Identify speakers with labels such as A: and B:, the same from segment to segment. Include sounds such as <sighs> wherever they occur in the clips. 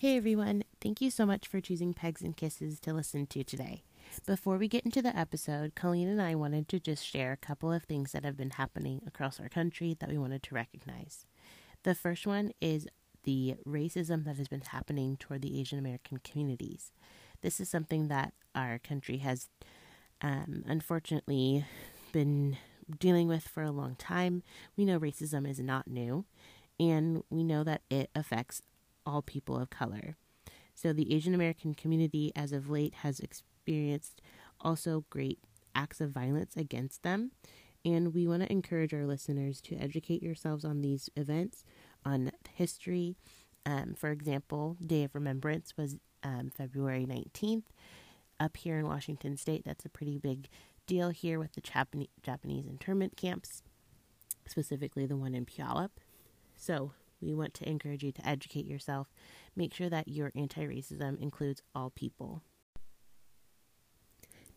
A: Hey everyone, thank you so much for choosing Pegs and Kisses to listen to today. Before we get into the episode, Coleen and I wanted to just share a couple of things that have been happening across our country that we wanted to recognize. The first one is the racism that has been happening toward the Asian American communities. This is something that our country has um, unfortunately been dealing with for a long time. We know racism is not new, and we know that it affects all people of color. So, the Asian American community, as of late, has experienced also great acts of violence against them. And we want to encourage our listeners to educate yourselves on these events, on history. Um, for example, Day of Remembrance was um, February 19th up here in Washington State. That's a pretty big deal here with the Japanese, Japanese internment camps, specifically the one in Puyallup. So we want to encourage you to educate yourself. Make sure that your anti racism includes all people.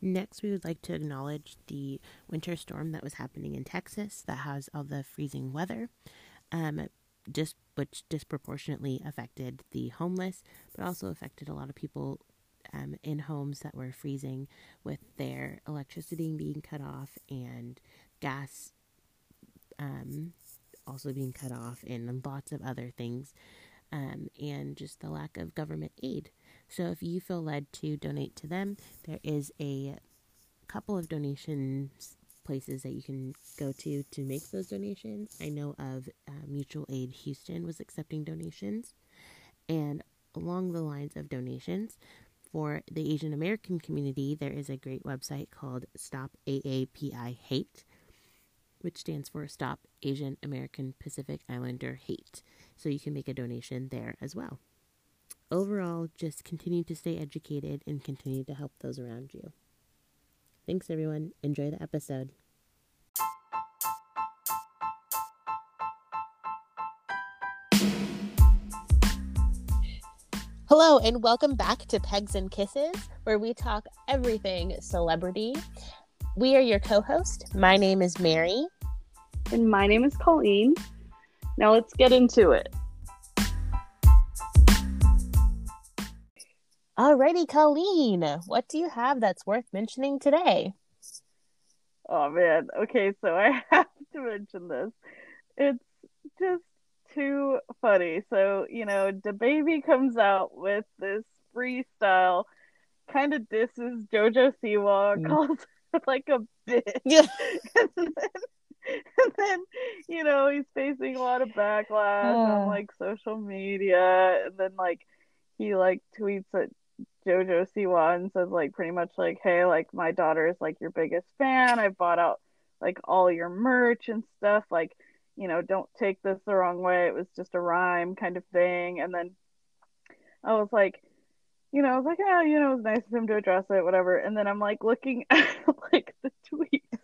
A: Next, we would like to acknowledge the winter storm that was happening in Texas that has all the freezing weather, um, just which disproportionately affected the homeless, but also affected a lot of people um, in homes that were freezing with their electricity being cut off and gas um, also being cut off and lots of other things um, and just the lack of government aid. So if you feel led to donate to them, there is a couple of donations places that you can go to to make those donations. I know of uh, Mutual Aid Houston was accepting donations, and along the lines of donations, for the Asian American community, there is a great website called Stop AAPI Hate, which stands for Stop Asian American Pacific Islander Hate. So you can make a donation there as well. Overall, just continue to stay educated and continue to help those around you. Thanks, everyone. Enjoy the episode. Hello, and welcome back to Pegs and Kisses, where we talk everything celebrity. We are your co host. My name is Mary.
B: And my name is Coleen. Now let's get into it.
A: Alrighty, Coleen, what do you have that's worth mentioning today?
B: Oh man. Okay, so I <laughs> have to mention this. It's just too funny. So, you know, DaBaby comes out with this freestyle, kind of disses JoJo Siwa, mm. calls her <laughs> like a bitch. Yeah. <laughs> and, then, and <laughs> then, you know, he's facing a lot of backlash on like social media. And then, like, he like tweets at JoJo Siwa and says, like, pretty much like, hey, like, my daughter is like your biggest fan. I've bought out like all your merch and stuff. Like, you know, don't take this the wrong way. It was just a rhyme kind of thing. And then I was like, you know, I was like, yeah, you know, it was nice of him to address it, whatever. And then I'm like looking <laughs> at like the tweets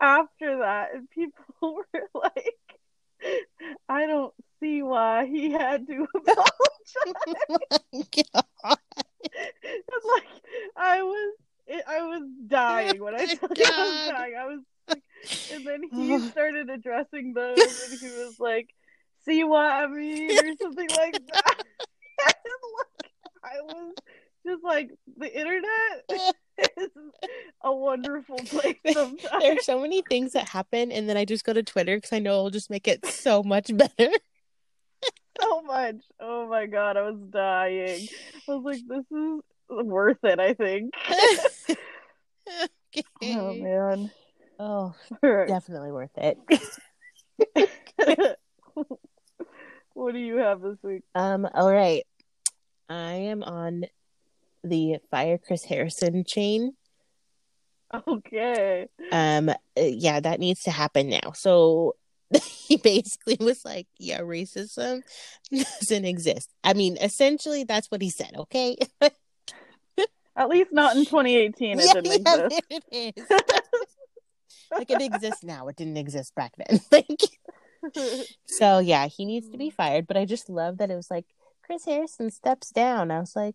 B: after that, and people <laughs> were like, I don't see why he had to <laughs> apologize. oh like I was, I was dying when I, oh I was dying. I was and then he started addressing those, and <laughs> he was like, "See what I mean?" or something like that. and like, I was just like, the internet is <laughs> a wonderful place. Sometimes. <laughs>
A: There are so many things that happen, and then I just go to Twitter because I know it'll just make it so much better. <laughs>
B: so much. Oh my god, I was dying. I was like, this is worth it. I think. okay. Oh man.
A: Oh, definitely worth it.
B: what do you have this week?
A: Um, all right. I am on the Fire Chris Harrison chain.
B: Okay.
A: Um, yeah, that needs to happen now. So <laughs> he basically was like, yeah, racism <laughs> doesn't exist. I mean, essentially, that's what he said, okay? <laughs>
B: At least not in 2018, it yeah, didn't yeah, exist. It is
A: like it exists now. It didn't exist back then. like so yeah, he needs to be fired. But I just love that it was like Chris Harrison steps down. I was like,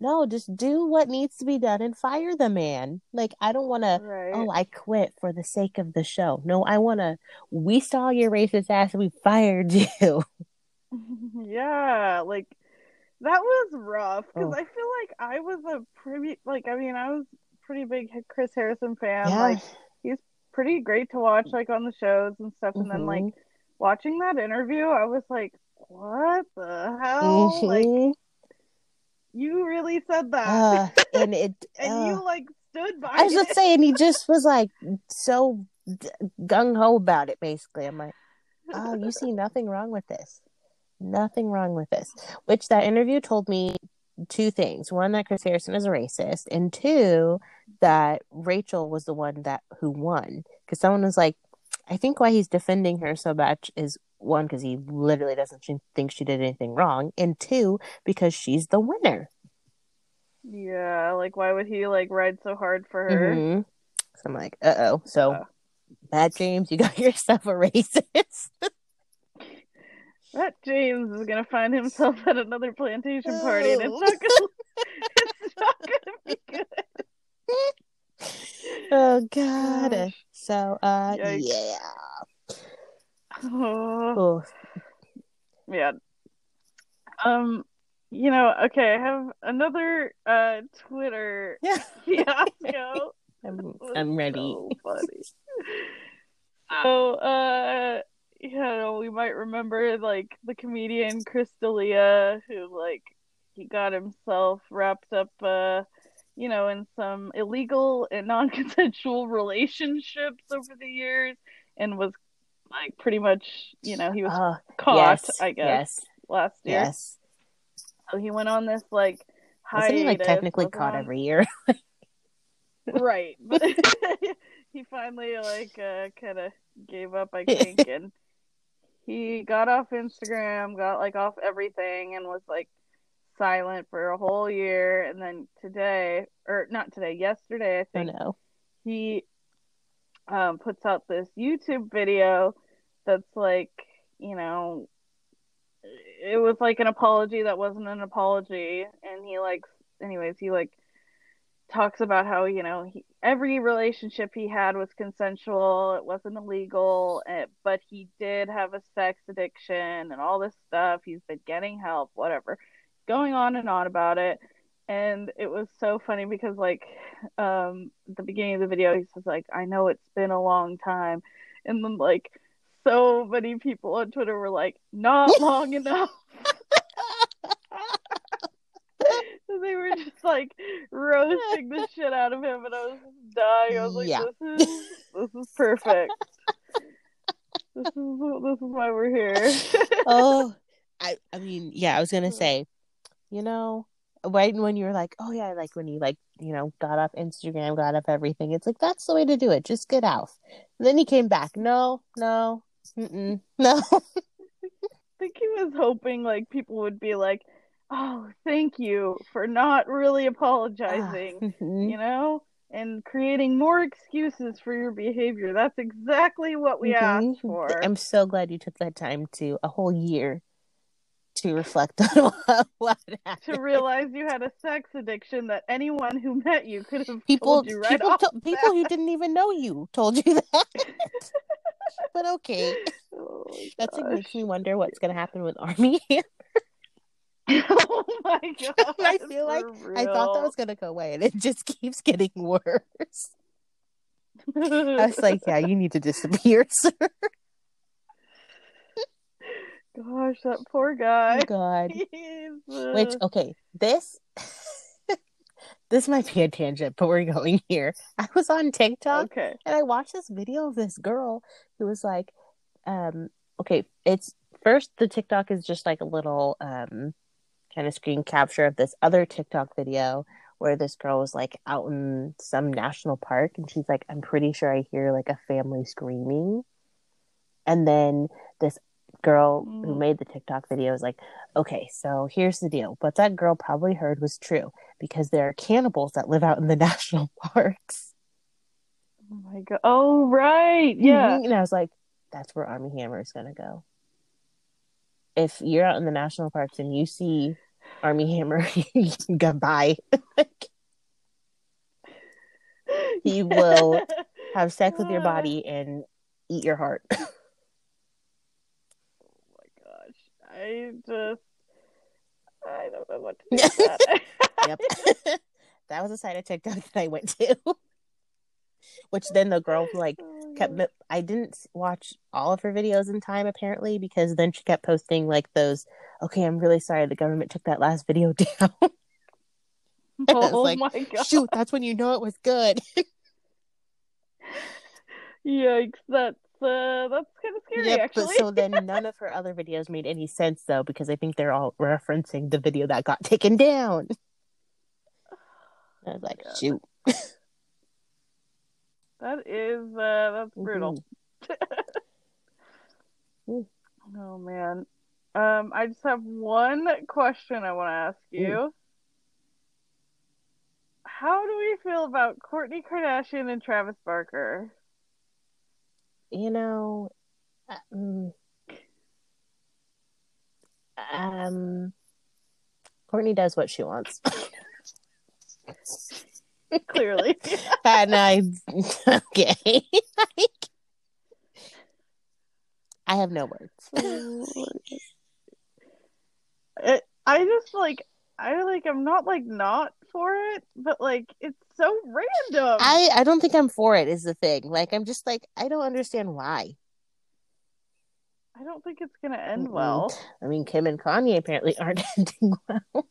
A: no, just do what needs to be done and fire the man. Like I don't want right. to. Oh, I quit for the sake of the show. No, I want to. We saw your racist ass and we fired you. <laughs>
B: yeah, like that was rough because
A: Oh.
B: I feel like I was a pretty like I mean I was pretty big Chris Harrison fan.
A: Yeah.
B: Like he's pretty great to watch like on the shows and stuff. And then like
A: Mhm.
B: watching that interview, I was like, what the hell? Like
A: Mhm.
B: You really said that,
A: Uh, <laughs> and it.
B: and
A: uh,
B: you like stood by
A: I was
B: it.
A: just saying, he just was like so gung ho about it. Basically, I'm like, oh, you see <laughs> nothing wrong with this. Nothing wrong with this. Which that interview told me two things: one, that Chris Harrison is a racist, and two, that Rachael was the one that who won. Because someone was like, I think why he's defending her so much is one because he literally doesn't think she did anything wrong, and two because she's the winner.
B: Yeah, like why would he like ride so hard for her?
A: Mhm. So I'm like, uh oh. So,
B: Uh.
A: Matt James, you got <laughs> yourself a racist.
B: That James is gonna find himself at another plantation party, and it's not gonna, <laughs> it's not gonna be good. <laughs>
A: oh God.
B: Gosh.
A: So, uh,
B: Yikes.
A: yeah.
B: Oh,
A: Oh,
B: yeah. Um, you know, okay, I have another uh Twitter
A: yeah. <laughs>
B: fiasco.
A: I'm, I'm ready.
B: So. So, uh, you know, we might remember like the comedian Chris D'Elia, who like he got himself wrapped up, uh, you know, in some illegal and non-consensual <laughs> relationships over the years, and was like pretty much, you know, he was
A: Oh,
B: caught,
A: yes,
B: I guess,
A: Yes.
B: last year.
A: Yes.
B: So he went on this like hiatus.
A: Isn't he like technically caught
B: on-
A: every year? <laughs>
B: right but <laughs> he finally like uh kind of gave up i <laughs> think and he got off instagram got like off everything and was like silent for a whole year and then today or not today yesterday i
A: oh
B: think
A: no.
B: he um puts out this youtube video that's like you know it was like an apology that wasn't an apology. And he like anyways he like talks about how you know he, every relationship he had was consensual. It wasn't illegal. Eh, but he did have a sex addiction and all this stuff. He's been getting help whatever going on and on about it and it was so funny because like um at the beginning of the video he says like i know it's been a long time and then like so many people on twitter were like not <laughs> long enough <laughs> And they were just like roasting the shit out of him, and I was dying. I was like,
A: Yeah.
B: "This is this is perfect. this is this is why we're here." <laughs>
A: oh, I, I mean, yeah, I was gonna say, you know, right when you were like, oh yeah, like when you like, you know, got off Instagram, got off everything. It's like that's the way to do it. Just get off. And then he came back. No, no, <laughs> no.
B: I think he was hoping like people would be like, "Oh, thank you for not really apologizing,"
A: Mhm.
B: you know, and creating more excuses for your behavior. That's exactly what we
A: Mhm.
B: asked for.
A: I'm so glad you took that time to a whole year to reflect <laughs> on what, what
B: to realize you had a sex addiction that anyone who met you could have
A: People,
B: told you right
A: people,
B: off
A: to- people who didn't even know you told you that. <laughs> but okay,
B: Oh
A: that's what makes me wonder what's gonna happen with Armie. <laughs>
B: oh my god!
A: I feel like I thought that was gonna go away, and it just keeps getting worse. I was like, yeah, you need to disappear, sir.
B: Gosh, that poor guy.
A: Oh God. <laughs>
B: He's, uh,
A: Which okay, this <laughs> this might be a tangent, but we're going here. I was on TikTok
B: okay.
A: and I watched this video of this girl who was like, um, okay, it's first the TikTok is just like a little um kind of screen capture of this other TikTok video where this girl was like out in some national park and she's like, I'm pretty sure I hear like a family screaming. And then this girl who
B: Mm.
A: made the TikTok video is like, okay, so here's the deal. What that girl probably heard was true because there are cannibals that live out in the <laughs> national parks.
B: Oh my god. Oh right. Yeah.
A: Mhm. And I was like, that's where Armie Hammer is going to go. If you're out in the national parks and you see Armie Hammer, <laughs> goodbye. <laughs> He will Have sex with your body and eat your heart.
B: Oh my gosh. I just I don't know what to do that. <laughs>
A: Yep. <laughs> <laughs> that was a side of TikTok that I went to. Which then the girl like
B: Oh,
A: kept I didn't watch all of her videos in time apparently because then she kept posting like those okay, I'm really sorry the government took that last video down.
B: Oh
A: like,
B: my god!
A: Shoot, that's when you know it was good.
B: Yikes! That's uh, that's kind of scary,
A: Yep,
B: actually.
A: but so then <laughs> none of her other videos made any sense though because I think they're all referencing the video that got taken down. I was like,
B: God.
A: shoot. <laughs>
B: That is uh, that's brutal.
A: Mhm. <laughs>
B: Oh man. Um, I just have one question I want to ask you. How do we feel about Kourtney Kardashian and Travis Barker?
A: You know, um, um, Kourtney does what she wants. <laughs>
B: Clearly.
A: and I okay. like, I have no words. <laughs>
B: it, I just like I like I'm not like not for it, but like it's so random.
A: I I don't think I'm for it. Is the thing. Like I'm just like I don't understand why.
B: I don't think it's gonna end
A: Mm-mm.
B: well.
A: I mean, Kim and Kanye apparently aren't <laughs> ending well.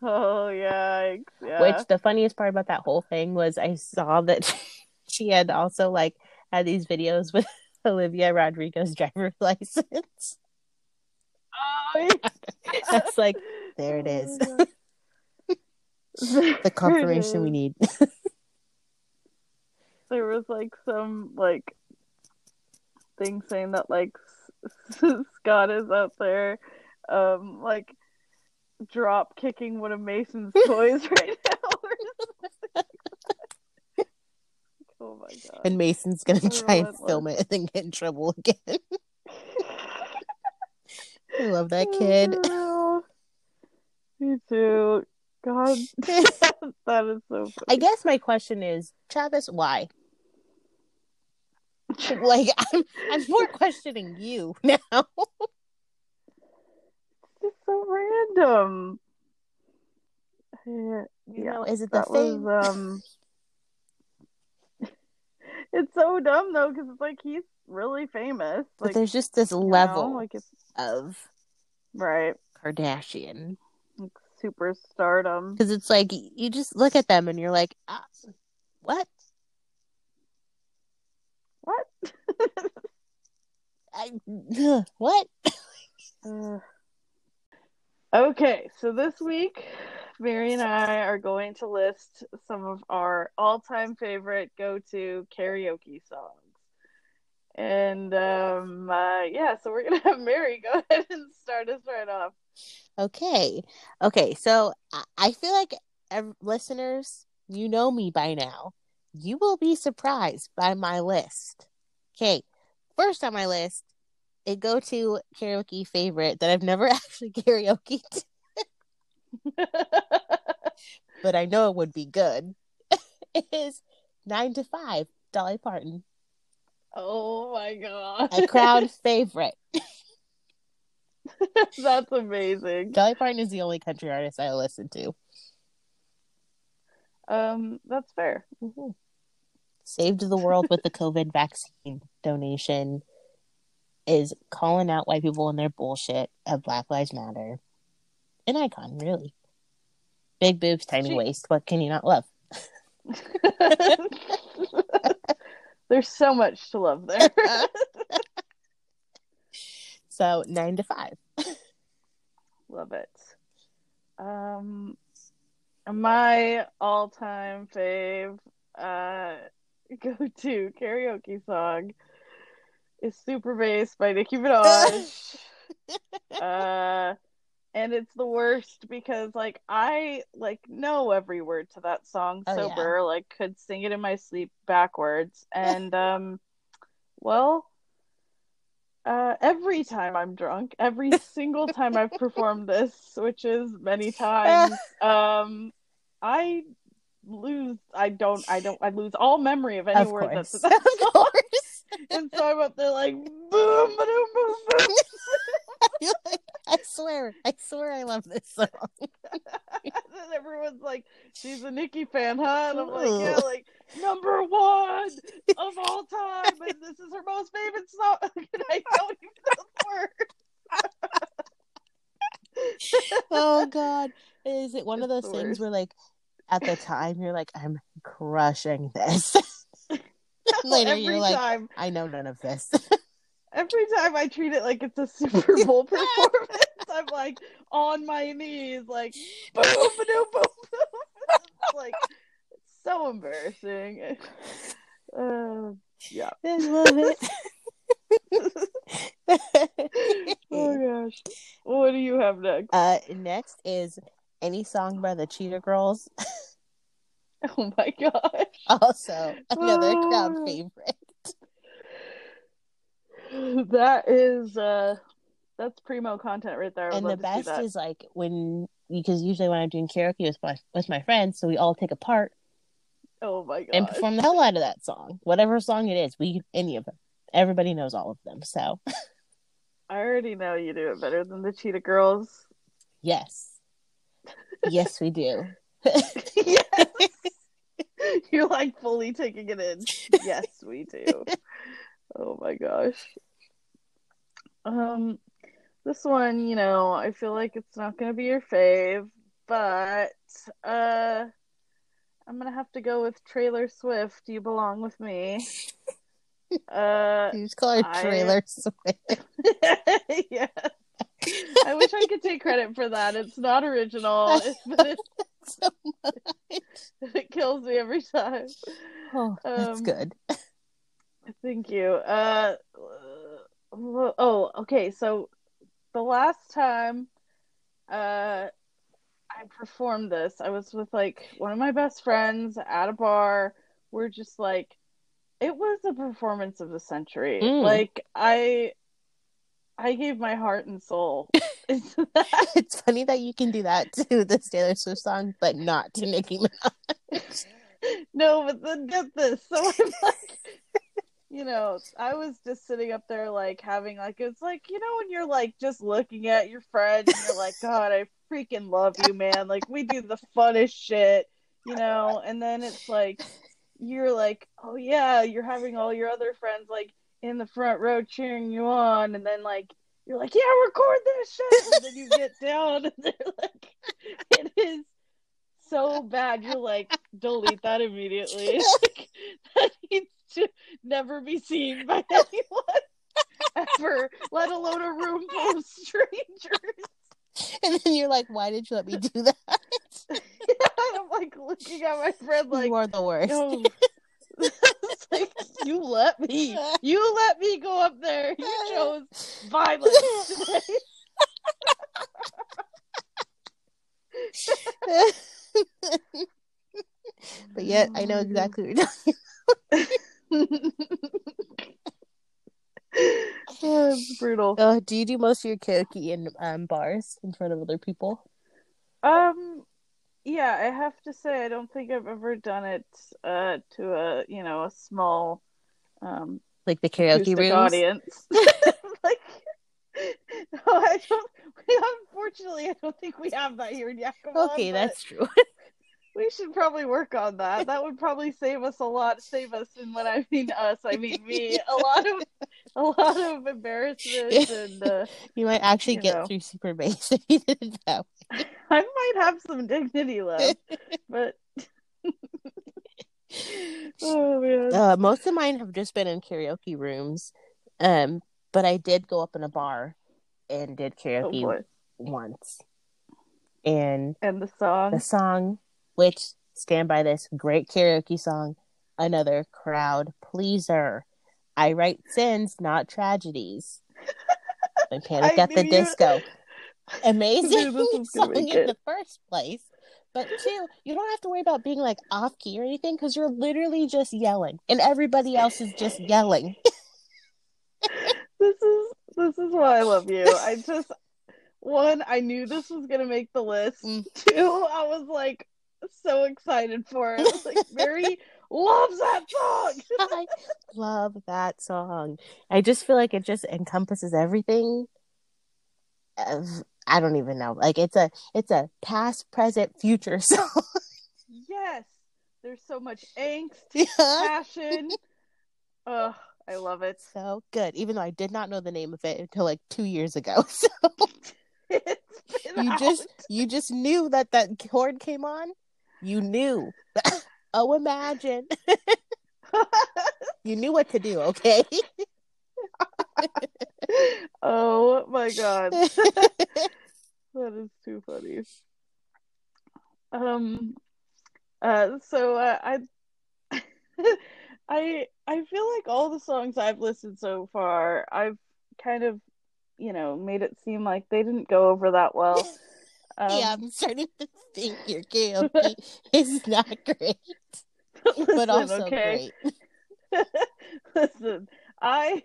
B: Oh yikes! Yeah.
A: Which the funniest part about that whole thing was I saw that <laughs> she had also like had these videos with <laughs> Olivia Rodrigo's driver's license.
B: Oh, yeah.
A: That's like there it is.
B: Oh, <laughs>
A: the confirmation we need. <laughs>
B: there was like some like thing saying that like S- <laughs> Scott is out there um like drop kicking one of Mason's toys right now. oh my god.
A: and Mason's gonna try and film it and then get in trouble again. I love that kid.
B: Oh, Me too. God, <laughs> that is so funny.
A: I guess my question is, Travis, why? Like <laughs> I'm I'm more questioning you <laughs> now.
B: It's just so random. Yeah,
A: You
B: Yeah,
A: know, is it the thing?
B: was um. it's so dumb though, because it's like he's really famous.
A: but
B: Like
A: there's just this
B: you know,
A: level
B: like
A: of
B: right,
A: Kardashian
B: like super stardom.
A: because it's like you just look at them and you're like, ah, what?
B: What? <laughs>
A: I what?
B: Uh, okay, so this week, Mary and I are going to list some of our all-time favorite go-to karaoke songs. And um, uh, yeah, so we're gonna have Mary <laughs> go ahead and start us right off.
A: Okay, okay. So I- feel like listeners, you know me by now. You will be surprised by my list. Okay, first on my list, a go-to karaoke favorite that I've never <laughs> actually karaokeed, <laughs> but I know it would be good. <laughs> is Nine to Five, Dolly Parton,
B: oh my god,
A: a crowd favorite. <laughs>
B: That's amazing.
A: Dolly Parton is the only country artist I listen to.
B: Um, that's fair.
A: Mhm. Saved the world with the <laughs> COVID vaccine donation is calling out white people and their bullshit of Black Lives Matter. An icon, really. Big boobs, tiny
B: She-
A: waist. What can you not love? <laughs>
B: There's so much to love there.
A: So nine to five. <laughs>
B: Love it. Um, my all-time fave uh, <laughs> go-to karaoke song is "Super Bass" by Nicki Minaj. <laughs> uh, and it's the worst because like I like know every word to that song
A: Oh, yeah.
B: sober, like could sing it in my sleep backwards, and um, well. Uh, every time I'm drunk, every single time I've performed this, which is many <laughs> times, um, I lose. I don't. I don't. I lose all memory of any
A: Of
B: word <laughs> that's
A: Of
B: song.
A: course.
B: And so I'm up there like boom, boom, boom, <laughs> boom.
A: I swear, I swear, I love this song. <laughs>
B: and everyone's like, "She's a Nicki fan, huh?" And I'm like, "Yeah, like number one of all time, and this is her most favorite song." <laughs> and I don't even know the
A: words. <laughs> oh God, is it one it's of those things where, like, at the time you're like, "I'm crushing this." Later,
B: Every
A: you're like,
B: time.
A: "I know none of this."
B: Every time I treat it like it's a <laughs> Super Bowl performance, I'm like on my knees, like boom, boom, boom, boom. <laughs> it's like it's so embarrassing. Uh, yeah,
A: I love
B: it. <laughs> oh gosh, what do you have next?
A: Uh, next is any song by the Cheetah Girls.
B: oh my gosh!
A: Also, another crowd favorite. <laughs>
B: That is uh that's primo content right there.
A: and the best is like when because usually when I'm doing karaoke with my with my friends, so we all take a part.
B: Oh my god!
A: And perform the hell out of that song, whatever song it is. We any of them. Everybody knows all of them. So <laughs>
B: I already know you do it better than the Cheetah Girls.
A: Yes. <laughs> yes, we do.
B: yes. You're like fully taking it in. Yes, we do. Oh my gosh. Um, this one, you know, I feel like it's not gonna be your fave, but uh, I'm gonna have to go with Trailer Swift. You belong with me. <laughs> Uh,
A: you just call her Trailer I... Swift. <laughs>
B: yeah. I wish I could take credit for that. It's not original, <laughs> but it, so it kills me every time.
A: Oh, that's um, good. <laughs>
B: Thank you. Uh, oh, okay. So the last time uh, I performed this, I was with like one of my best friends at a bar. We're just like, it was a performance of the century. Mm. Like I, I gave my heart and soul. <laughs> <laughs>
A: it's funny that you can do that to the Taylor Swift song, but not to Nicki Minaj.
B: no, but then get this. So I'm like, you know, I was just sitting up there like having like it's like you know when you're like just looking at your friend and you're like, God, I freaking love you, man. Like we do the funnest shit, you know, and then it's like you're like, oh yeah, you're having all your other friends like in the front row cheering you on, and then like you're like, yeah, record this shit, and then you get down and they're like, <laughs> it is so bad. You're like, delete that immediately. <laughs> Like, that needs to never be seen by <laughs> anyone ever, let alone a room full of strangers.
A: And then you're like, why did you let me do that?
B: yeah, <laughs> I'm like looking at my friend like
A: You are the worst.
B: No. <laughs> like, you let me. You let me go up there. You chose violence today.
A: but yet I know exactly what you're talking about <laughs>
B: brutal.
A: Uh, do you do most of your karaoke in um, bars in front of other people?
B: Um, yeah, I have to say I don't think I've ever done it uh, to a you know a small um
A: like the karaoke room
B: audience. <laughs> <laughs> like, no, I don't. Unfortunately, I don't think we have that here in Yakima.
A: Okay, that's true.
B: We should probably work on that. That would probably save us a lot. Save us, and when I mean us, I mean me. <laughs> A lot of, a lot of embarrassment, <laughs> and uh,
A: you might actually you get know. through super bass if you did it that way. <laughs>
B: I might have some dignity left, but. oh man.
A: Uh, most of mine have just been in karaoke rooms, um, but I did go up in a bar and did karaoke oh once. And
B: and the song,
A: the song which stand by this great karaoke song, another crowd pleaser. I write sins, not tragedies. <laughs> And Panic at the Disco. <laughs> Amazing song in the first place. But two, you don't have to worry about being like off key or anything because you're literally just yelling, and everybody else is just yelling. <laughs>
B: this is this is why I love you. I just one, I knew this was gonna make the list. Mm. Two, I was like, so excited for it. like <laughs> Mary loves that song.
A: I love that song. I just feel like it just encompasses everything. uh, I don't even know. Like it's a it's a past, present, future <laughs> song.
B: Yes. There's so much angst, <laughs>
A: yeah.
B: passion. Ugh, I love it.
A: So good. Even though I did not know the name of it until like two years ago. So
B: It's been
A: you
B: out.
A: just you just knew that that chord came on. You knew. <coughs> oh, imagine. <laughs> you knew what to do. Okay. <laughs>
B: oh my god. <laughs> That is too funny. Um uh so uh, I I I feel like all the songs I've listened so far, I've kind of, you know, made it seem like they didn't go over that well. Um,
A: yeah, I'm starting to think your karaoke <laughs> is not great, but
B: listen,
A: also
B: okay?
A: great. <laughs>
B: Listen, I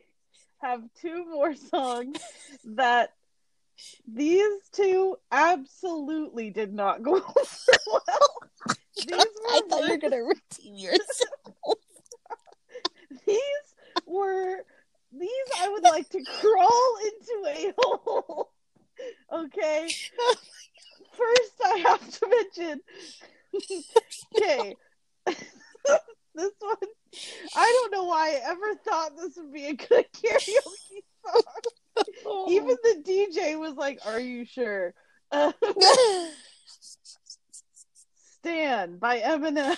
B: have two more songs that these two absolutely did not go <laughs> over well. These
A: I thought you were gonna redeem yourself.
B: these were these I would like to crawl into a hole. Okay. First I have to mention Okay. this one I don't know why I ever thought this would be a good karaoke song. Even the DJ was like, Are you sure? Uh, Stan by Eminem.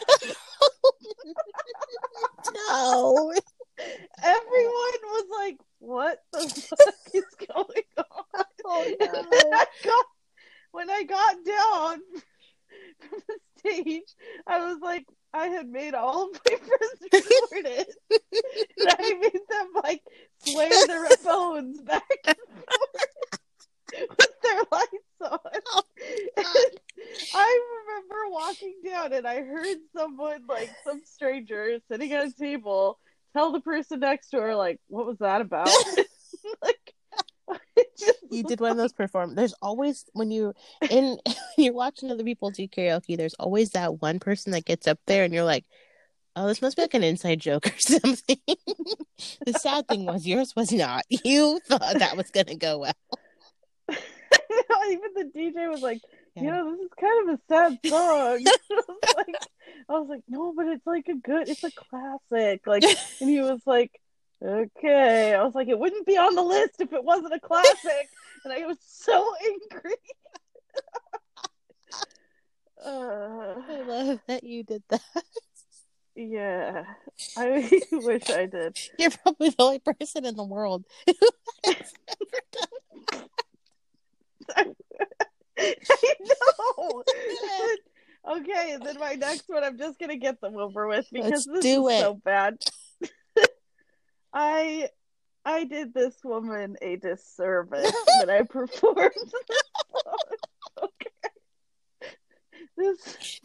A: no.
B: Everyone was like, "What the fuck is going on?"
A: Oh,
B: And then I got, when I got down from the stage, I was like, I had made all of my friends record it, and I made them like sway their phones back and forth with their lights on. And I remember walking down, and I heard someone like some stranger sitting at a table tell the person next to her like, "What was that about?" like, I just
A: you did one of those perform. There's always when you in <laughs> you're watching other people do karaoke. There's always that one person that gets up there, and you're like, "Oh, this must be like an inside joke <laughs> or something." the sad thing was yours was not. <laughs> You thought that was gonna go well.
B: even the DJ was like, you know, this is kind of a sad song. I was like, I was like, no, but it's like a good, it's a classic. Like, and he was like, okay. I was like, it wouldn't be on the list if it wasn't a classic. <laughs> And I was so angry. <laughs> uh,
A: I love that you did that.
B: yeah, I <laughs> wish I did.
A: You're probably the only person in the world who has ever done
B: I know. okay, then my next one, I'm just gonna get them over with because
A: Let's
B: this is
A: it.
B: so bad. I I did this woman a disservice <laughs> when I performed <laughs> this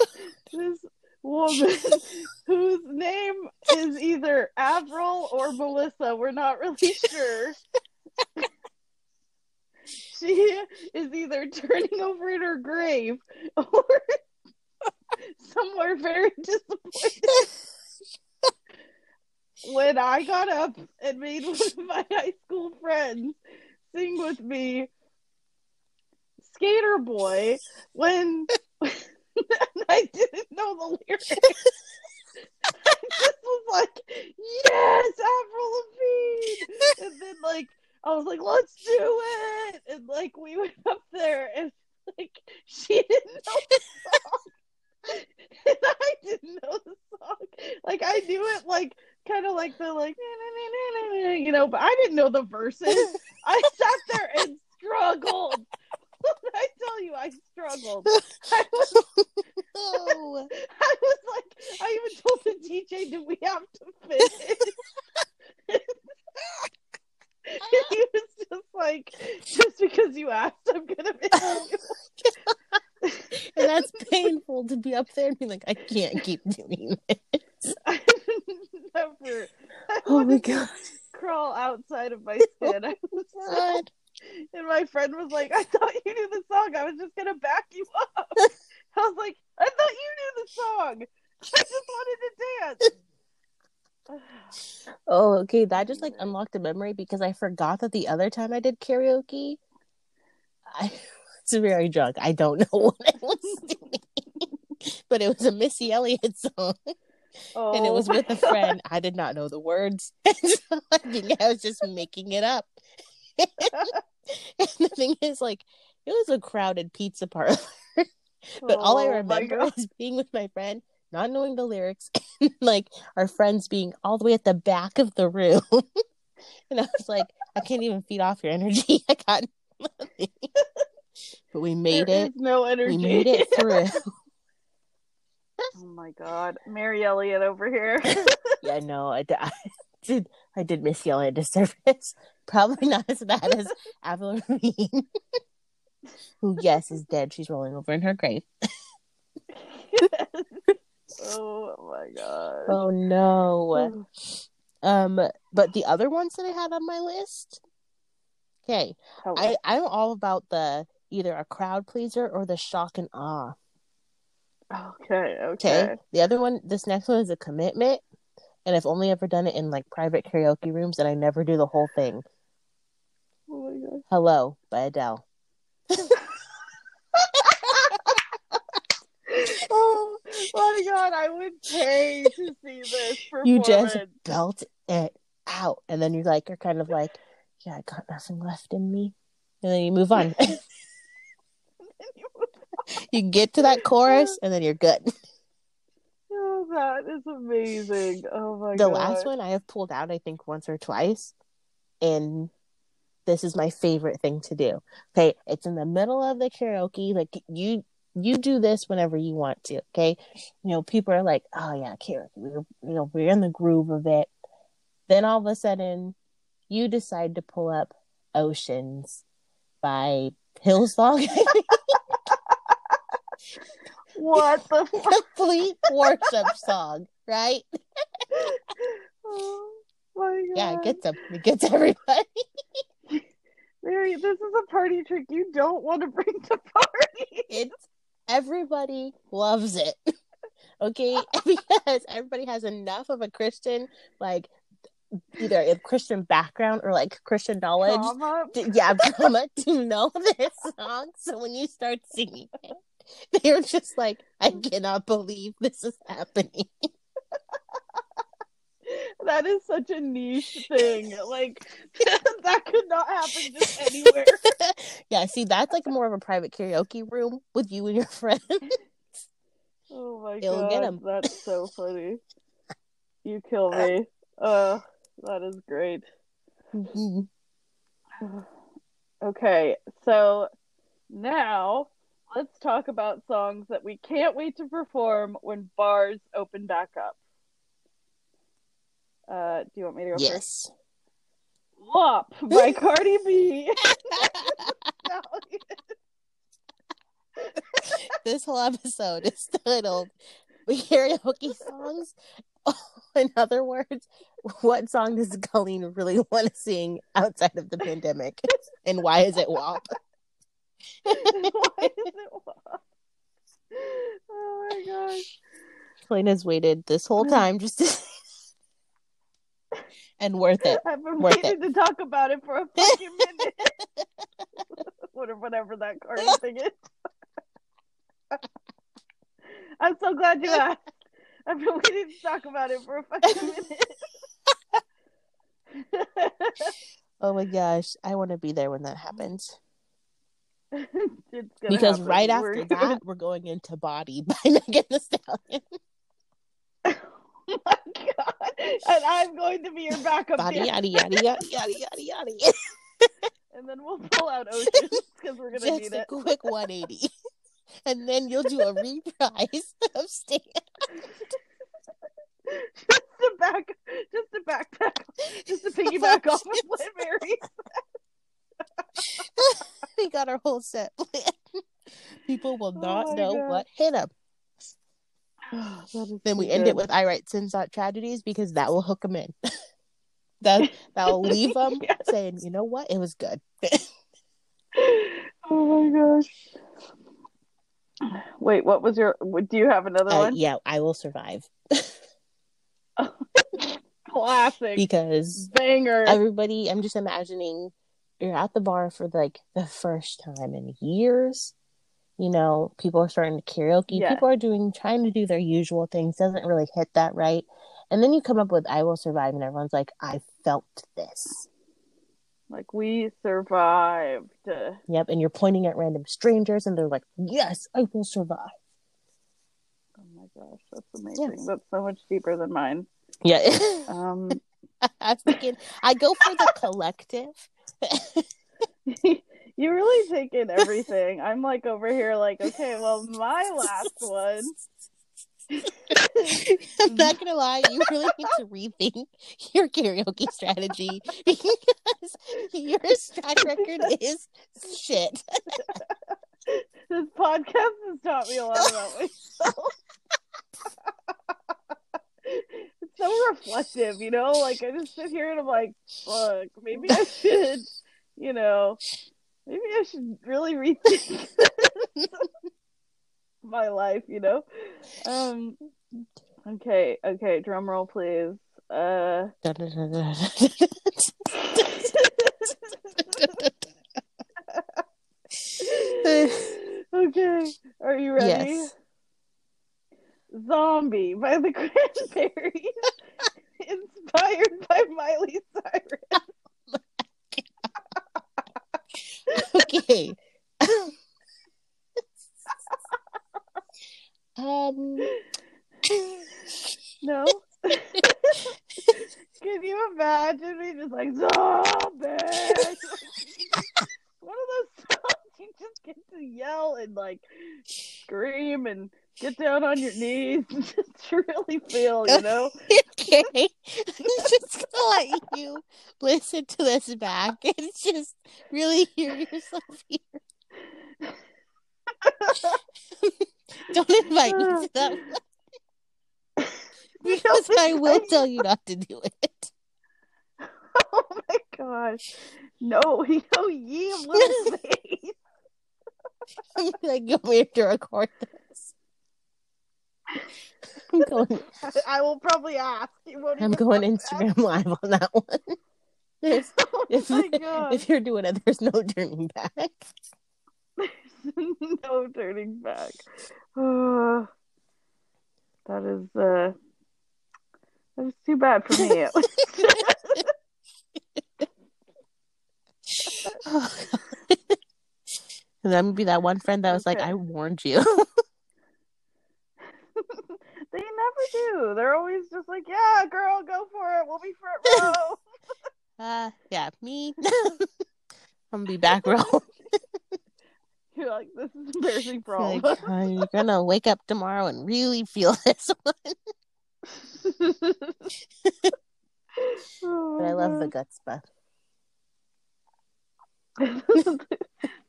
B: this woman <laughs> whose name is either Avril or Melissa. We're not really sure. she is either turning over in her grave or somewhere very disappointed. When I got up and made one of my high school friends sing with me Sk8er Boi when <laughs> I didn't know the lyrics. <laughs> I was like, yes, Avril Lavigne. And then like I was like, let's do it. And like we went up there and like she didn't know the song. <laughs> and I didn't know the song. Like I knew it like kind of like the like you know, but I didn't know the verses. I sat there and struggled. <laughs> I tell you, I struggled. I was,
A: No. <laughs>
B: I was like, I even told the DJ, "Do we have to finish?" <laughs> he was just like, "Just because you asked, I'm gonna make you."
A: and that's painful to be up there and be like, I can't keep doing this.
B: I never. I
A: Oh my god. <laughs>
B: crawl outside of my skin. Oh <laughs> I was so
A: God.
B: And my friend was like, I thought you knew the song. I was just going to back you up. <laughs> I was like, I thought you knew the song. I just wanted to dance. <sighs>
A: Oh, okay. That just like unlocked a memory because I forgot that the other time I did karaoke, I was very drunk. I don't know what I was doing, but it was a Missy Elliott song,
B: Oh,
A: and it oh
B: was
A: with a friend. <laughs> I did not know the words, <laughs> so I think I was just making it up. <laughs> and the thing is, like, it was a crowded pizza parlor, but all I
B: Oh,
A: remember is being with my friend, not knowing the lyrics, and like our friends being all the way at the back of the room. and I was like, I can't even feed off your energy. I got nothing. but we made
B: There
A: it.
B: is no energy.
A: We made it through.
B: Oh my god, Mary Elliott over here. <laughs> <laughs>
A: yeah, no, <laughs> I did. I did Missy Elliott a disservice. Probably not as bad as Avril Lavigne, who, yes, is dead. She's rolling over in her grave.
B: oh my god.
A: Oh no. Um, but the other ones that I had on my list. Okay,
B: Oh,
A: I I'm all about the either a crowd pleaser or the shock and awe.
B: Okay, okay.
A: The other one, this next one is a commitment. And I've only ever done it in like private karaoke rooms and I never do the whole thing.
B: Oh my god.
A: Hello by Adele. <laughs> <laughs>
B: Oh my god, I would pay to see this. <laughs>
A: You just belt it out. And then you're like, you're kind of like, yeah, I got nothing left in me. And then you move on. <laughs> you get to that chorus and then you're good. <laughs>
B: Oh, that is amazing. Oh my
A: the
B: god.
A: last one I have pulled out, I think, once or twice. And this is my favorite thing to do. Okay. It's in the middle of the karaoke. Like you you do this whenever you want to. Okay. You know, people are like, oh yeah, karaoke. We're you know, we're in the groove of it. Then all of a sudden you decide to pull up Oceans by Hillsong. <laughs>
B: What the <laughs> fuck?
A: Complete worship song, right? <laughs>
B: Oh my god.
A: Yeah, it gets them. It gets everybody. <laughs>
B: Mary, this is a party trick you don't want to bring to party.
A: it's everybody loves it okay because everybody has enough of a christian like either a christian background or like christian knowledge to, yeah drama to know this song so when you start singing it <laughs> they're just like i cannot believe this is happening <laughs>
B: That is such a niche <laughs> thing. Like that could not happen just anywhere.
A: yeah see that's like more of a private karaoke room with you and your friends
B: Oh my
A: It'll
B: god,
A: get
B: that's so funny. You kill me. Uh, that is great. <sighs> Okay, so now let's talk about songs that we can't wait to perform when bars open back up. Uh, do you want me to go first?
A: yes
B: WAP by <laughs> Cardi B. <laughs>
A: this whole episode is titled We karaoke songs. <laughs> In other words, what song does Coleen really want to sing outside of the pandemic? And why is it WAP? <laughs> <laughs>
B: Why is it WAP? Oh my gosh.
A: Coleen has waited this whole <laughs> time just to and worth it.
B: I've been
A: Worth
B: waiting to talk about it for a fucking minute. Whatever, whatever that Cardi thing is. I'm so glad you asked. I've been waiting to talk about it for a fucking minute.
A: Oh my gosh, I want to be there when that happens. <laughs>
B: it's
A: Because
B: happen.
A: right
B: We're
A: after <laughs> that, we're going into Body <laughs> by Megan Thee Stallion.
B: oh my god! And I'm going to be your backup
A: Body yada yada yada yada yada yada.
B: and then we'll pull out oceans because we're gonna
A: Just
B: need
A: a
B: it.
A: quick 180. And then you'll do a reprise of Stan.
B: just to back, just to backpack, just to piggyback off of what Mary. <laughs>
A: we got our whole set planned. People will
B: Oh
A: not
B: my
A: know
B: God.
A: what hit them. <sighs> Then we end it with "I write sins, not tragedies" because that will hook them in. <laughs> that <laughs> that will leave them
B: Yes.
A: saying, "You know what? It was good."
B: Oh my gosh. Wait, what was your? Do you have another
A: Uh,
B: one?
A: yeah, I will survive
B: Classic
A: because
B: banger.
A: everybody. I'm just imagining you're at the bar for like the first time in years. You know, people are starting to karaoke.
B: Yeah.
A: People are doing trying to do their usual things. Doesn't really hit that right. And then you come up with "I Will Survive," and everyone's like, "I felt this."
B: Like we survived.
A: Yep, and you're pointing at random strangers, and they're like, "Yes, I will survive."
B: Oh my gosh, that's amazing. That's so much deeper than mine.
A: Yeah, <laughs>
B: Um, <laughs>
A: I'm thinking I go for the collective. <laughs>
B: you really take in everything. I'm like over here, like, okay, well, my last one.
A: I'm not gonna lie, you really need to rethink your karaoke strategy <laughs> because your track record is shit.
B: This podcast has taught me a lot about myself. <laughs> it's <laughs> so reflective, you know? Like, I just sit here and I'm like, fuck, maybe I <laughs> should, you know, maybe I should really rethink <laughs> my life, you know? Um, okay, okay, drum roll, please. Uh, okay, are you ready?
A: yes.
B: Zombie by the <laughs> Cranberries, <laughs> inspired by Miley Cyrus. <laughs>
A: Okay. um.
B: No. Can you imagine me just like zombie? One of those songs you just get to yell and like scream and get down on your knees and <laughs> just really feel, you know? <laughs>
A: okay. I'm <laughs> just gonna let you listen to this back and just really hear yourself here. Don't invite me to that one because I will tell you not to do it.
B: Oh my gosh. No, you know, ye little faith.
A: I'm like, go to record this. I'm going.
B: I will probably ask.
A: I'm going. Instagram live on that one. <laughs> There's,
B: Oh
A: if, if you're doing it, there's no turning back. <laughs>
B: no turning back. Uh, <sighs> that is uh that is too bad for me.
A: Oh, <laughs> <sighs> and then be that one friend that was like, "I warned you." <laughs>
B: they never do. They're always just like, "Yeah, girl, go for it. We'll be front <laughs> row."
A: uh, yeah, me. <laughs> I'm gonna be back row.
B: You're like, "This is embarrassing for all
A: like, you're gonna wake up tomorrow and really feel this one.
B: Oh
A: But I love the guts.
B: God.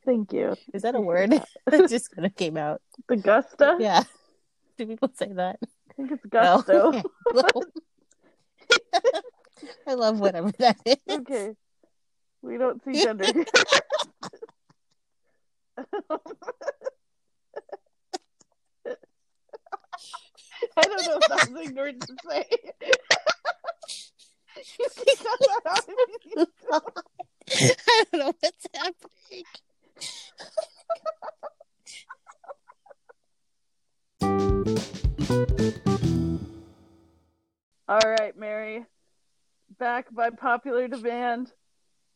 B: Thank you.
A: Is that a word? It just kind of came out.
B: The gusta?
A: Yeah. <laughs> Do people say that?
B: I think it's gusto. <laughs>
A: No. <laughs> I love whatever that is.
B: okay. We don't see gender. I don't know if that was ignorant to say. you can cut that out if you need to.
A: I don't know what's happening.
B: All right, Mary. Back by popular demand.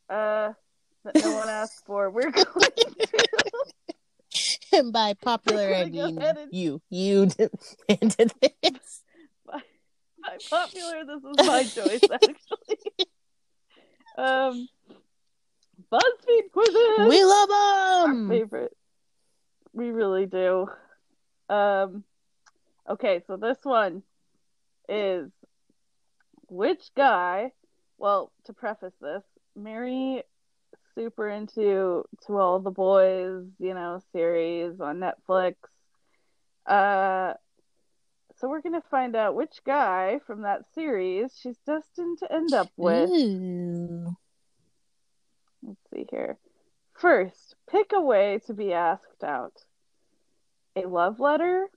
B: Uh, that no one asked for. We're going to.
A: And <laughs> by popular, I
B: We're gonna go
A: mean
B: and-
A: you. You <laughs> demanded this.
B: by popular, this is my choice, actually. <laughs> um, BuzzFeed quizzes.
A: We love
B: Our
A: them.
B: favorite. We really do. Um, okay, so this one is which guy? Well, to preface this, Mary super into to all the boys, you know, series on Netflix. Uh, so we're gonna find out which guy from that series she's destined to end up with.
A: Ooh.
B: Let's see here. First, pick a way to be asked out. A love letter,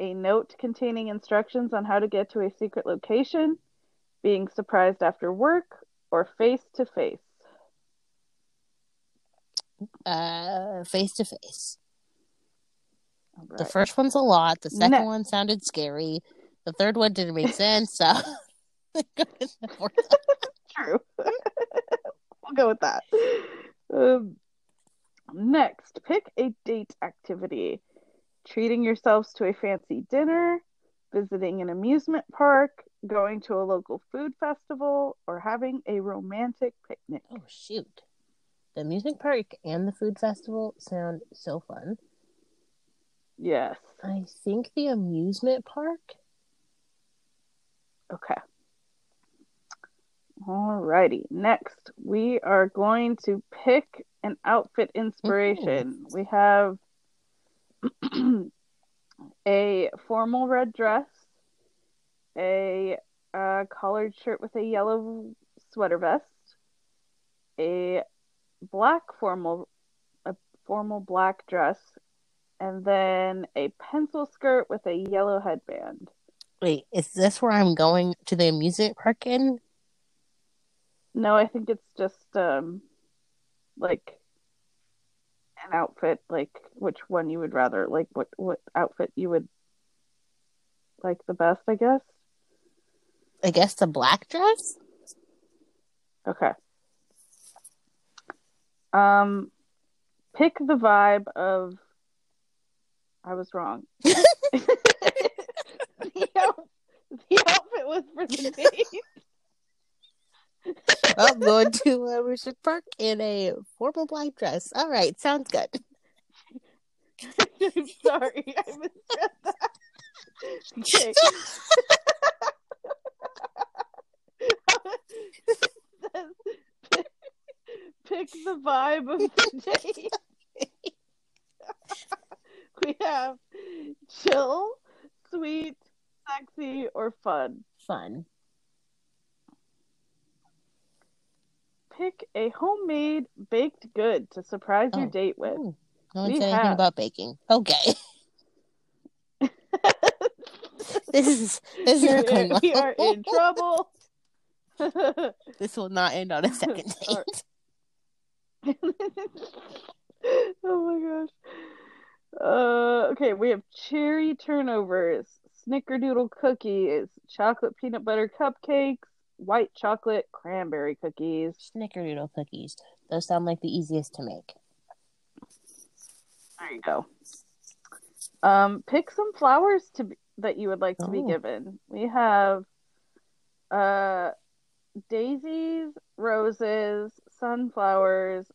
B: a note containing instructions on how to get to a secret location, being surprised after work, or face to face.
A: uh, face to face. The first one's a lot. The second
B: Ne-
A: one sounded scary. The third one didn't make <laughs> sense. So <laughs> <laughs>
B: True. we'll go with that. Um, next, pick a date activity. Treating yourselves to a fancy dinner, visiting an amusement park, going to a local food festival, or having a romantic picnic.
A: oh shoot! The amusement park and the food festival sound so fun.
B: Yes.
A: I think the amusement park.
B: Okay. Alrighty. Next, we are going to pick an outfit inspiration. We have <clears throat> a formal red dress, a uh, collared shirt with a yellow sweater vest, a black formal a formal black dress, and then a pencil skirt with a yellow headband.
A: Wait, is this where I'm going to the amusement park in?
B: No, I think it's just um like an outfit, like which one you would rather like what what outfit you would like the best, I guess.
A: I guess the black dress.
B: Okay. Um pick the vibe of I was wrong. <laughs> <laughs> the, out- the outfit was for the date. <laughs>
A: I'm going to uh, a amusement park in a formal black dress. All right, sounds good.
B: I'm <laughs> sorry, I misread that. Okay. <laughs> Pick the vibe of the day. <laughs> we have chill, sweet, sexy, or fun.
A: Fun.
B: Pick a homemade baked good to surprise your
A: Oh.
B: date with.
A: Ooh, no one
B: We
A: said anything
B: have-
A: about baking. Okay, <laughs> this is this is
B: You're-
A: not going
B: we are in trouble. <laughs>
A: This will not end on a second <laughs> date.
B: oh my gosh. Uh, okay, we have cherry turnovers, snickerdoodle cookies, chocolate peanut butter cupcakes, white chocolate cranberry cookies.
A: Snickerdoodle cookies. Those sound like the easiest to make.
B: There you go. Um, pick some flowers to be, that you would like to be
A: Oh.
B: given. We have uh daisies, roses, sunflowers,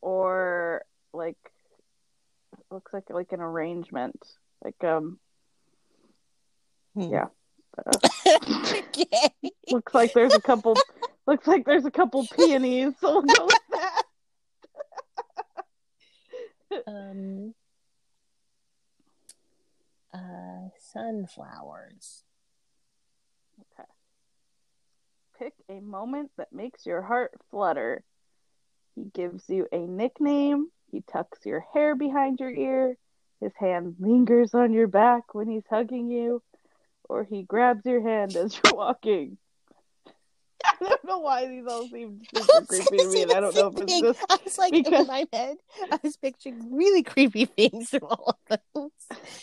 B: or like looks like like an arrangement. Like um
A: Hmm.
B: Yeah. <laughs>
A: okay.
B: looks like there's a couple looks like there's a couple peonies, <laughs> so we'll go with that. <laughs>
A: Um. Uh, sunflowers.
B: Okay. Pick a moment that makes your heart flutter. He gives you a nickname. He tucks your hair behind your ear. His hand lingers on your back when he's hugging you. Or he grabs your hand as you're walking. <laughs> I don't know why these all seem super <laughs> creepy to me, and I don't know if it's just.
A: I was like,
B: because-
A: in my head, I was picturing really creepy things through all of those.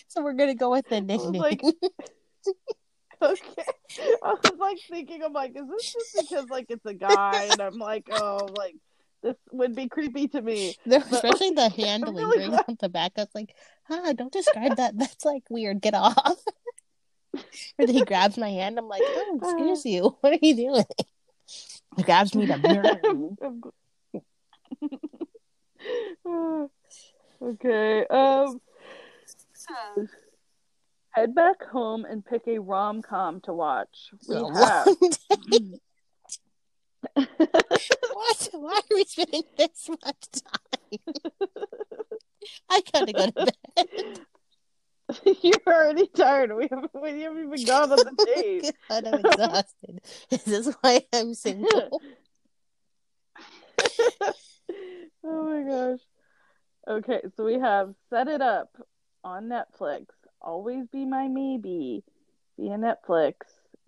A: So we're gonna go with the nickname.
B: like- <laughs> Okay. I was like thinking, I'm like, is this just because like it's a guy, and I'm like, oh, like this would be creepy to me.
A: No,
B: but-
A: especially the hand
B: I'm really
A: on the back. I was like, ah, don't describe that. That's like weird. Get off. <laughs> or he grabs my hand. I'm like, oh, excuse you. <laughs> What are you doing? He grabs me to mirror. <laughs>
B: okay. Um. Head back home and pick a rom com to watch.
A: So
B: have.
A: What? Why are we spending this much time? I gotta go to bed. <laughs>
B: You're already tired. We haven't, we haven't even gone on the <laughs> oh date.
A: God, I'm exhausted. <laughs> This is this why I'm single?
B: oh my gosh. Okay, so we have Set It Up on Netflix. Always Be My Maybe via Netflix.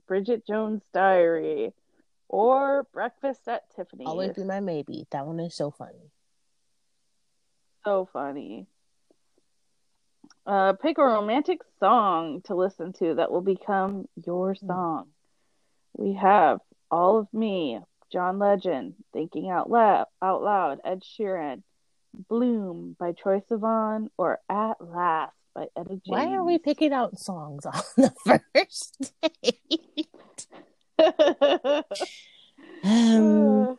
B: Bridget Jones' Diary. Or Breakfast at Tiffany's.
A: Always be my maybe. That one is so funny.
B: so funny. Uh, pick a romantic song to listen to that will become your
A: Hmm.
B: song. We have All of Me, John Legend, Thinking Out Loud, Out Loud, Ed Sheeran, Bloom by Troye Sivan, or At Last by Etta James.
A: Why are we picking out songs on <laughs> the first <laughs> day? um,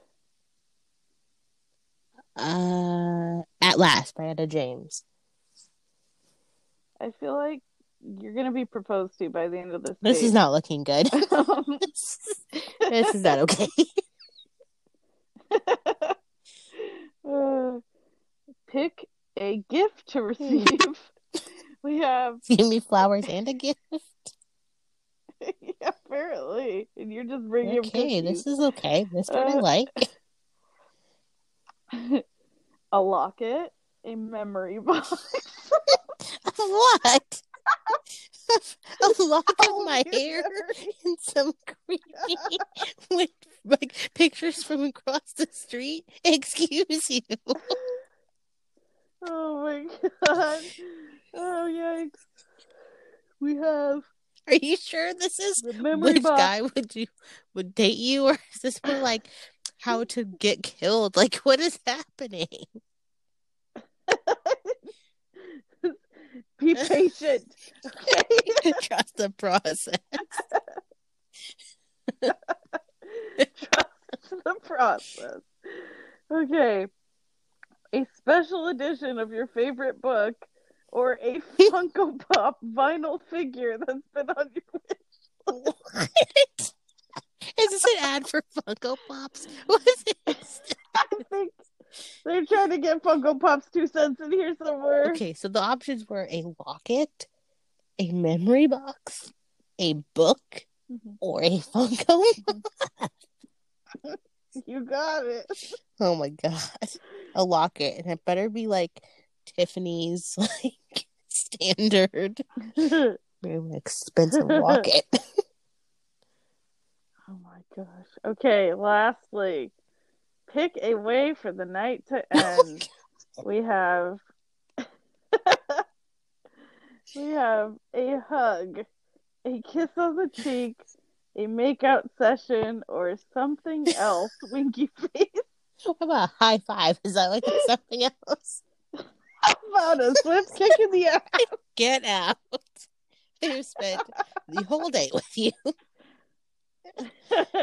A: uh, At Last by Etta James.
B: I feel like you're gonna be proposed to by the end of this.
A: This is not looking good. <laughs> this, is not okay.
B: Uh, <laughs> pick a gift to receive. <laughs> we have
A: Give me flowers and a gift.
B: yeah, apparently, and you're just bringing
A: Okay, this is okay. This one I
B: Uh,
A: like.
B: a locket, a memory box. <laughs>
A: what? <laughs> a lock of <laughs>
B: Oh,
A: my hair and some creepy with like pictures from across the street. Excuse you.
B: Oh my god! Oh yikes! We have
A: Are you sure this is which
B: box.
A: guy would you would date you, or is this more like how to get killed? Like what is happening?
B: Be <laughs> patient. Okay. <laughs>
A: Trust the process. <laughs>
B: Trust the process. Okay. A special edition of your favorite book or a Funko Pop vinyl figure that's been on your wish. List.
A: What? Is this an ad for Funko Pops? What is it?
B: I think they're trying to get Funko Pop's two cents in here somewhere.
A: Okay, so the options were a locket, a memory box, a book,
B: Mhm.
A: or a Funko. <laughs>
B: You got it.
A: oh my god, a locket, and it better be like Tiffany's, <laughs> like standard, <laughs> very expensive locket.
B: Oh my gosh. Okay, lastly, pick a way for the night to <laughs>
A: Oh
B: end. we have <laughs> we have a hug, a kiss on the cheek, a makeout session, or something else. <laughs> Winky face.
A: How about a high five? Is that like something else?
B: How about a swift kick in the ass?
A: Get out. Who spent the whole day with you?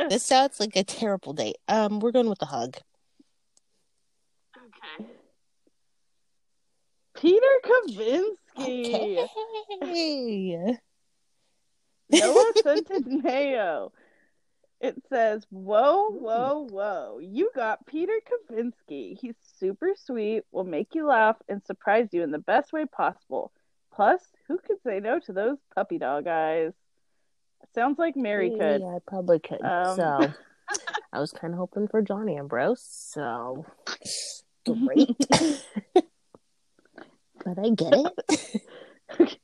A: This <laughs> sounds like a terrible date. Um, we're going with the hug.
B: okay. Peter Kavinsky.
A: Okay.
B: Noah <laughs> Centineo. It says, Whoa, whoa, whoa. You got Peter Kavinsky. He's super sweet, will make you laugh, and surprise you in the best way possible. Plus, who could say no to those puppy dog eyes? Sounds like Mary could.
A: Yeah, I probably could.
B: Um,
A: So <laughs> I was kind of hoping for John Ambrose. So <laughs> great. but I get it. <laughs>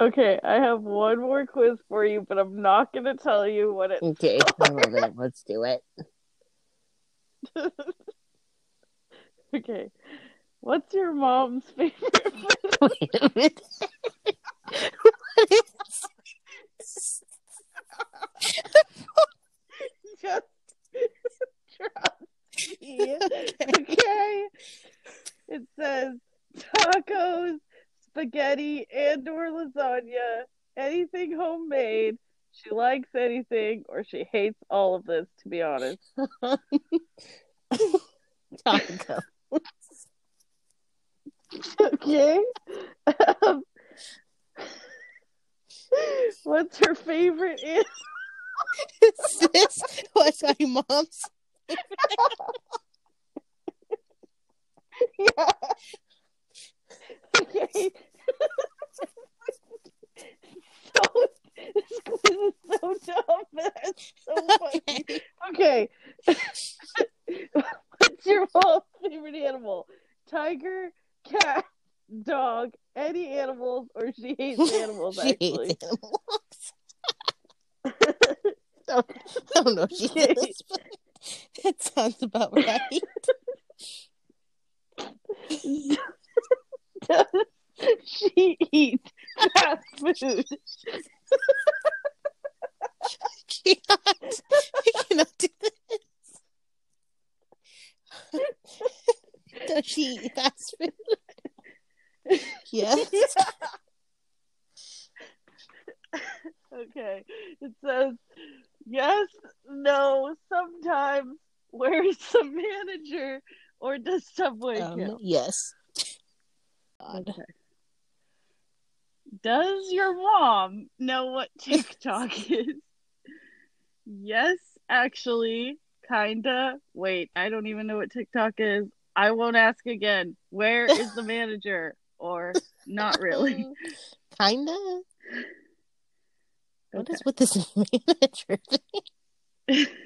B: Okay, I have one more quiz for you, but I'm not going to tell you what it
A: Okay, it. Let's do it.
B: Okay. What's your mom's favorite?
A: Wait a minute. what is
B: Just trust me.
A: Okay.
B: Okay. It says tacos, spaghetti, and or lasagna. Anything homemade. She likes anything, or she hates all of this. To be honest. <laughs>
A: Taco.
B: Okay. Um, what's her favorite? Animal?
A: Is this what's my mom's?
B: Yeah. Okay. so this quiz is so dumb, but it's so funny.
A: Okay.
B: Okay. What's your mom's favorite animal? Tiger, cat, dog, any animals, or she hates animals
A: She
B: actually.
A: hates animals. don't, I don't know if she
B: Okay.
A: does, but it sounds about right.
B: Does she eat fast food?
A: I cannot. I cannot do this. Does she eat fast food? yes. <laughs>
B: Okay. It says yes, no, sometimes. Where's the manager? Or does Subway
A: Um,
B: count?
A: yes. God.
B: Okay. Does your mom know what TikTok <laughs> is? Yes, actually, kinda. Wait, I don't even know what TikTok is. I won't ask again. Where is the manager? Or not really. <laughs>
A: Kinda. What
B: Okay.
A: is with this <laughs> manager thing? <laughs>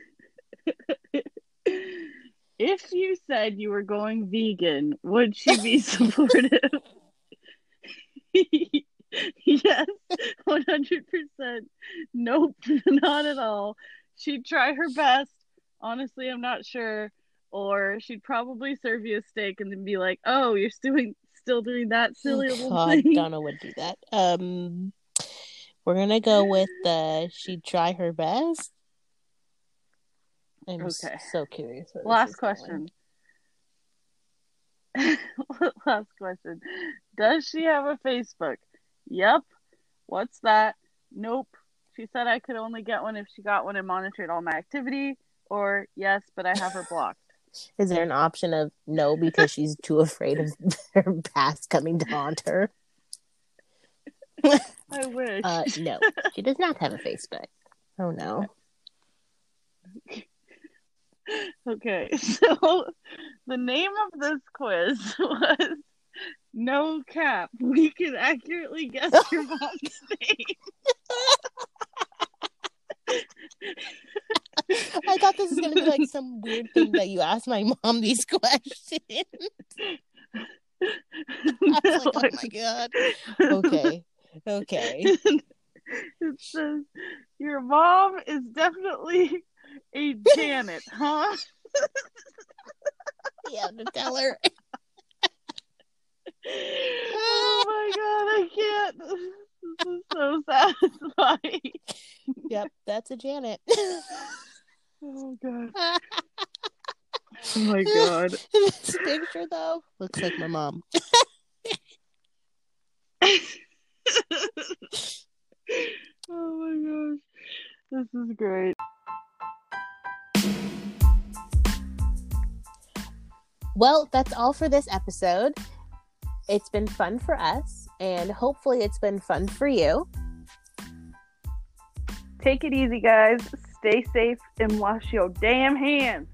B: If you said you were going vegan, would she be supportive? yes, 100%. Nope, not at all. She'd try her best. Honestly, I'm not sure. Or she'd probably serve you a steak and then be like, oh, you're doing, still doing that silly little
A: God,
B: thing.
A: Donna would do that. Um, we're gonna go with uh, she'd try her best. I'm
B: Okay.
A: so curious.
B: Last question. <laughs> Last question. Does she have a Facebook? Yep. What's that? Nope. She said I could only get one if she got one and monitored all my activity. Or yes, but I have her blocked.
A: Is there an option of no because she's too afraid of <laughs> her past coming to haunt her?
B: I wish.
A: Uh, no, she does not have a Facebook. Oh no. <laughs>
B: Okay, <laughs> so the name of this quiz was No Cap. We can accurately guess your mom's name.
A: I thought this was gonna be like some weird thing that you asked my mom these <laughs> questions. I was like, oh my god. Okay. Okay. <laughs>
B: it says your mom is definitely a Janet, huh? <laughs>
A: Yeah, to tell her.
B: oh my god, I can't. This is so satisfying.
A: Yep, that's a Janet.
B: Oh god. <laughs> Oh my god. <laughs>
A: this picture though looks like my mom. <laughs>
B: oh my gosh. This is great.
A: Well, that's all for this episode. It's been fun for us, and hopefully, it's been fun for you.
B: Take it easy, guys. Stay safe and wash your damn hands.